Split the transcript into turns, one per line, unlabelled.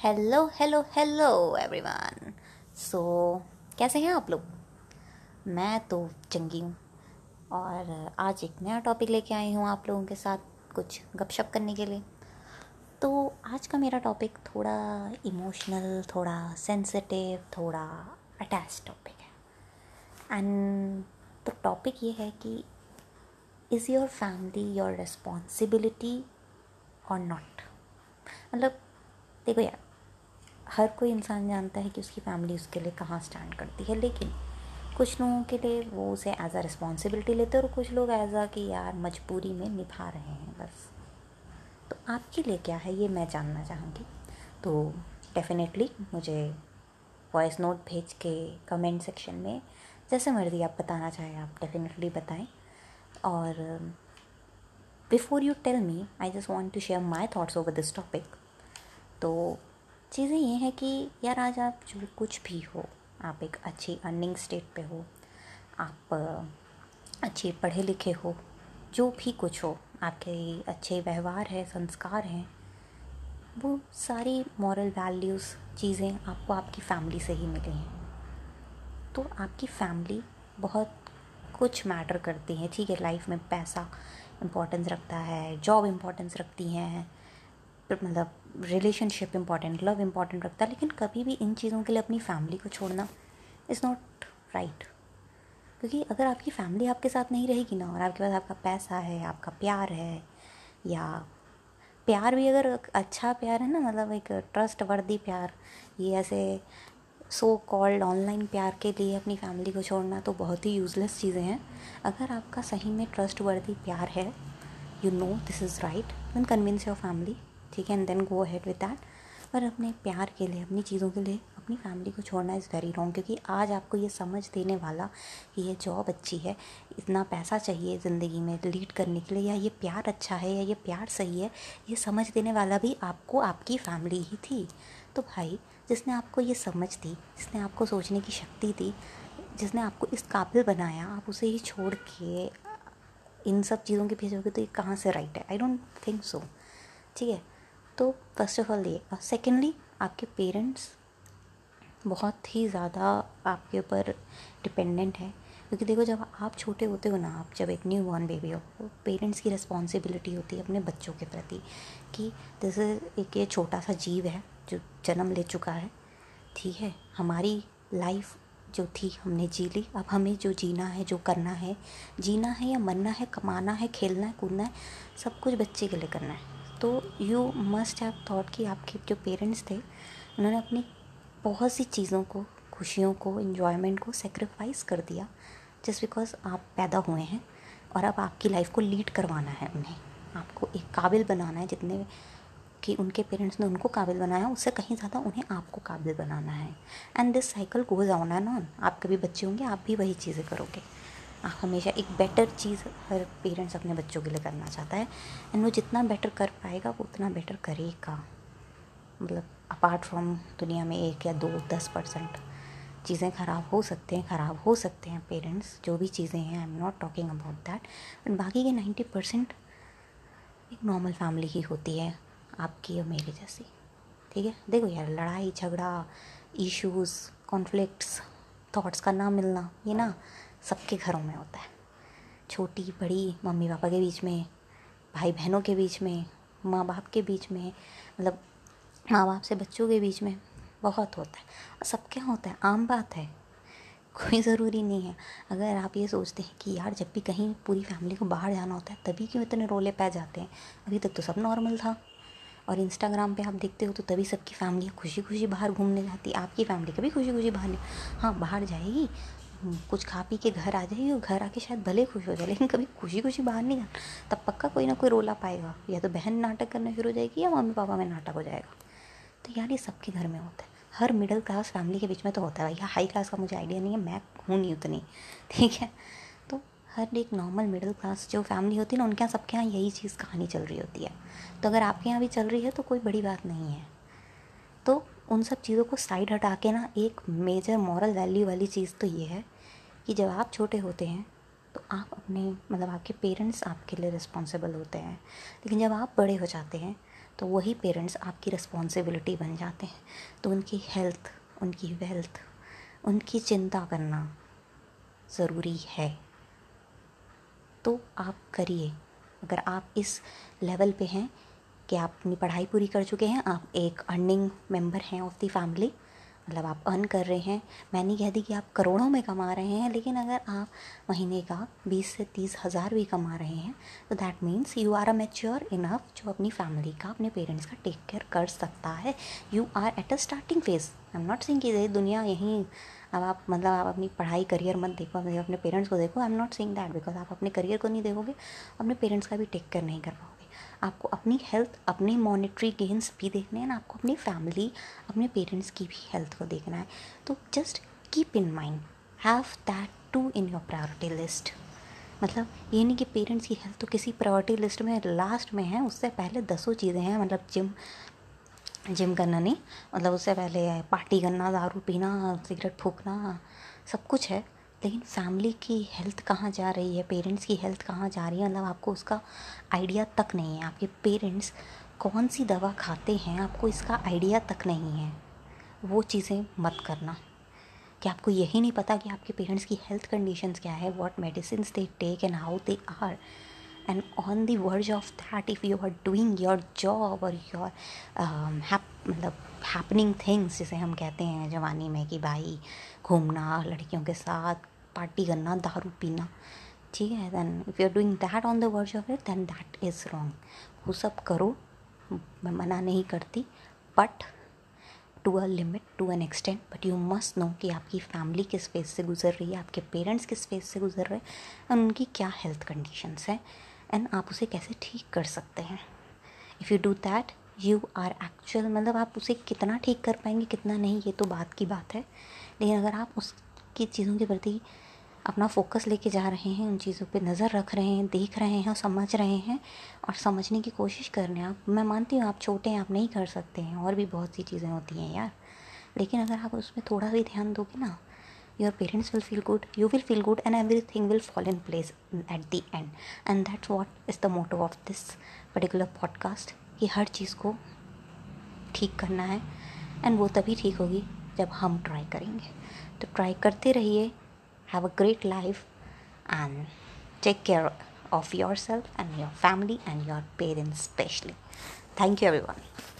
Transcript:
Hello hello hello everyone so कैसे हैं आप लोग? मैं तो चंगी हूँ। और आज एक नया टॉपिक लेके आई हूँ आप लोगों के साथ कुछ गपशप करने के लिए। तो आज का मेरा टॉपिक थोड़ा इमोशनल थोड़ा सेंसिटिव थोड़ा अटैच टॉपिक है। एंड तो टॉपिक ये है कि is your family your responsibility और नॉट मतलब देखो यार हर कोई इंसान जानता है कि उसकी फैमिली उसके लिए कहाँ स्टैंड करती है, लेकिन कुछ लोगों के लिए वो उसे एज अ रिस्पॉन्सिबिलिटी लेते हैं और कुछ लोग एज अ कि यार मजबूरी में निभा रहे हैं बस। तो आपके लिए क्या है ये मैं जानना चाहूँगी। तो डेफिनेटली मुझे वॉइस नोट भेज के कमेंट सेक्शन में, जैसे मर्ज़ी आप बताना चाहें, आप डेफिनेटली बताएँ। और before you tell me I just want to share my thoughts over this topic तो चीज़ें ये हैं कि यार आज आप जो कुछ भी हो, आप एक अच्छी अर्निंग स्टेट पे हो, आप अच्छे पढ़े लिखे हो, जो भी कुछ हो, आपके अच्छे व्यवहार है, संस्कार हैं, वो सारी मॉरल वैल्यूज़ चीज़ें आपको आपकी फैमिली से ही मिली हैं। तो आपकी फैमिली बहुत कुछ मैटर करती है, ठीक है लाइफ में पैसा इम्पोर्टेंस रखता है जॉब इम्पोर्टेंस रखती हैं मतलब रिलेशनशिप इंपॉर्टेंट लव इंपॉर्टेंट रखता है, लेकिन कभी भी इन चीज़ों के लिए अपनी फैमिली को छोड़ना इज़ नॉट राइट क्योंकि अगर आपकी फैमिली आपके साथ नहीं रहेगी ना, और आपके पास आपका पैसा है, आपका प्यार है, या प्यार भी अगर अच्छा प्यार है ना मतलब एक ट्रस्ट वर्दी प्यार, ये ऐसे सो कॉल्ड ऑनलाइन प्यार के लिए अपनी फैमिली को छोड़ना तो बहुत ही यूज़लेस चीज़ें हैं। अगर आपका सही में ट्रस्ट वर्दी प्यार है you know this is right then convince your family ठीक है and then go ahead with that पर अपने प्यार के लिए, अपनी चीज़ों के लिए, अपनी फैमिली को छोड़ना इज़ वेरी रॉन्ग क्योंकि आज आपको ये समझ देने वाला कि ये जॉब अच्छी है, इतना पैसा चाहिए ज़िंदगी में लीड करने के लिए, या ये प्यार अच्छा है, या ये प्यार सही है, ये समझ देने वाला भी आपको आपकी फैमिली ही थी। तो भाई, जिसने आपको ये समझ दी, जिसने आपको सोचने की शक्ति दी, जिसने आपको इस काबिल बनाया, आप उसे ही छोड़ के इन सब चीज़ों के भेजोगे तो ये कहाँ से राइट है? आई डोंट थिंक सो ठीक है? तो फ़र्स्ट ऑफ़ ऑल ये, और सेकेंडली आपके पेरेंट्स बहुत ही ज़्यादा आपके ऊपर डिपेंडेंट है। क्योंकि देखो, जब आप छोटे होते हो ना, आप जब एक न्यू बॉर्न बेबी हो तो पेरेंट्स की रिस्पॉन्सिबिलिटी होती है अपने बच्चों के प्रति कि जैसे एक ये छोटा सा जीव है, जो जन्म ले चुका है, ठीक है? हमारी लाइफ जो थी, हमने जी ली। अब हमें जो जीना है, जो करना है, जीना है या मरना है, कमाना है, खेलना है, कूदना है, सब कुछ बच्चे के लिए करना है। तो यू मस्ट हैव थॉट कि आपके जो पेरेंट्स थे, उन्होंने अपनी बहुत सी चीज़ों को, खुशियों को इन्जॉयमेंट को सेक्रीफाइस कर दिया जस्ट बिकॉज़ आप पैदा हुए हैं और अब आपकी लाइफ को लीड करवाना है उन्हें। आपको एक काबिल बनाना है जितने कि उनके पेरेंट्स ने उनको काबिल बनाया, उससे कहीं ज़्यादा उन्हें आपको काबिल बनाना है। And this cycle goes on and on आप कभी बच्चे होंगे, आप भी वही चीज़ें करोगे। हमेशा एक बेटर चीज़ हर पेरेंट्स अपने बच्चों के लिए करना चाहता है। एंड वो जितना बेटर कर पाएगा, वो उतना बेटर करेगा। मतलब अपार्ट फ्रॉम दुनिया में एक या दो, दस परसेंट चीज़ें ख़राब हो सकते हैं, ख़राब हो सकते हैं पेरेंट्स जो भी चीज़ें हैं I am not talking about that but बाकी के नाइन्टी परसेंट एक नॉर्मल फैमिली ही होती है, आपकी और मेरी जैसी। ठीक है? देखो यार, लड़ाई, झगड़ा इश्यूज़ कॉन्फ्लिक्ट्स थॉट्स का ना मिलना, ये ना। सबके घरों में होता है। छोटी, बड़ी मम्मी पापा के बीच में भाई बहनों के बीच में माँ बाप के बीच में मतलब माँ बाप से बच्चों के बीच में बहुत होता है। और सबके होता है, आम बात है, कोई ज़रूरी नहीं है। अगर आप ये सोचते हैं कि यार जब भी कहीं पूरी फैमिली को बाहर जाना होता है, तभी क्यों इतने रोले पै जाते हैं? अभी तक तो सब नॉर्मल था। और इंस्टाग्राम पे आप देखते हो तो तभी सबकी फैमिली खुशी खुशी बाहर घूमने जाती है। आपकी फैमिली कभी खुशी खुशी बाहर नहीं हाँ बाहर जाएगी। कुछ खा पी के घर आ जाएगी और घर आके शायद भले खुश हो जाए, लेकिन कभी खुशी खुशी बाहर नहीं जाना तब पक्का कोई ना कोई रोला पाएगा। या तो बहन नाटक करना शुरू हो जाएगी या मम्मी पापा में नाटक हो जाएगा। तो यार ये सबके घर में होता है। हर मिडिल क्लास फैमिली के बीच में तो होता है भैया हाई क्लास का मुझे आइडिया नहीं है, मैं हूँ नहीं उतनी। ठीक है? तो हर एक नॉर्मल मिडिल क्लास जो फैमिली होती है ना, उनके यहाँ सबके यहाँ यही चीज़ कहानी चल रही होती है। तो अगर आपके यहाँ भी चल रही है तो कोई बड़ी बात नहीं है। तो उन सब चीज़ों को साइड हटा के ना, एक मेजर मॉरल वैल्यू वाली चीज़ तो ये है कि जब आप छोटे होते हैं तो आप अपने मतलब आपके पेरेंट्स आपके लिए रिस्पॉन्सिबल होते हैं। लेकिन जब आप बड़े हो जाते हैं तो वही पेरेंट्स आपकी रिस्पॉन्सिबिलिटी बन जाते हैं। तो उनकी हेल्थ उनकी वेल्थ उनकी चिंता करना ज़रूरी है। तो आप करिए। अगर आप इस लेवल पे हैं कि आप अपनी पढ़ाई पूरी कर चुके हैं, आप एक अर्निंग मेंबर हैं ऑफ़ दी फैमिली मतलब आप अर्न कर रहे हैं। मैं नहीं कहती कि आप करोड़ों में कमा रहे हैं, लेकिन अगर आप महीने का बीस से तीस हज़ार भी कमा रहे हैं तो that means you are a mature enough जो अपनी फैमिली का, अपने पेरेंट्स का टेक केयर कर सकता है। You are at a starting phase I am not saying कि दुनिया यहीं, अब आप मतलब आप अपनी पढ़ाई करियर मत देखो, अपने पेरेंट्स को देखो। I am not saying that because आप अपने करियर को नहीं देखोगे, अपने पेरेंट्स का भी टेक केयर नहीं कर पाओगे। आपको अपनी हेल्थ अपने मॉनिटरी गेंस भी देखने हैं आपको अपनी फैमिली अपने पेरेंट्स की भी हेल्थ को देखना है। तो just keep in mind have that too in your priority list मतलब ये नहीं कि पेरेंट्स की हेल्थ तो किसी प्रायोरिटी लिस्ट में लास्ट में है, उससे पहले दसों चीज़ें हैं मतलब जिम जिम करना नहीं मतलब उससे पहले पार्टी करना, दारू पीना सिगरेट फूकना, सब कुछ है। लेकिन फैमिली की हेल्थ कहाँ जा रही है? पेरेंट्स की हेल्थ कहाँ जा रही है? मतलब आपको उसका आइडिया तक नहीं है। आपके पेरेंट्स कौन सी दवा खाते हैं, आपको इसका आइडिया तक नहीं है। वो चीज़ें मत करना। कि आपको यही नहीं पता कि आपके पेरेंट्स की हेल्थ कंडीशंस क्या है? What medicine they take and how they are and on the verge of that if you are doing your job और योर मतलब हैपनिंग थिंग्स जिसे हम कहते हैं जवानी में कि भाई घूमना, लड़कियों के साथ पार्टी करना, दारू पीना, ठीक है? Then if you are doing that on the verge of it then that is wrong वो सब करो, मैं, मना नहीं करती but to a limit to an extent but you must know कि आपकी फैमिली किस फ़ेज़ से गुजर रही है, आपके पेरेंट्स किस फ़ेज़ से गुजर रहे हैं और उनकी क्या हेल्थ कंडीशंस हैं एंड आप उसे कैसे ठीक कर सकते हैं? If you do that you are actual मतलब आप उसे कितना ठीक कर पाएँगे, कितना नहीं, ये तो बात की बात है। लेकिन अगर आप उसकी चीज़ों के प्रति अपना फोकस लेके जा रहे हैं, उन चीज़ों पे नज़र रख रहे हैं, देख रहे हैं, समझ रहे हैं, और समझने की कोशिश कर रहे हैं, आप, मैं मानती हूँ आप छोटे हैं, आप नहीं कर सकते हैं, और भी बहुत सी चीज़ें होती हैं यार। लेकिन अगर आप उसमें थोड़ा भी ध्यान दोगे ना your parents will feel good you will feel good and everything will fall in place at the end and that's what is the motto of this particular podcast कि हर चीज़ को ठीक करना है एंड वो तभी ठीक होगी जब हम ट्राई करेंगे। तो ट्राई करते रहिए, have a great life, and take care of yourself and your family and your parents especially thank you, everyone.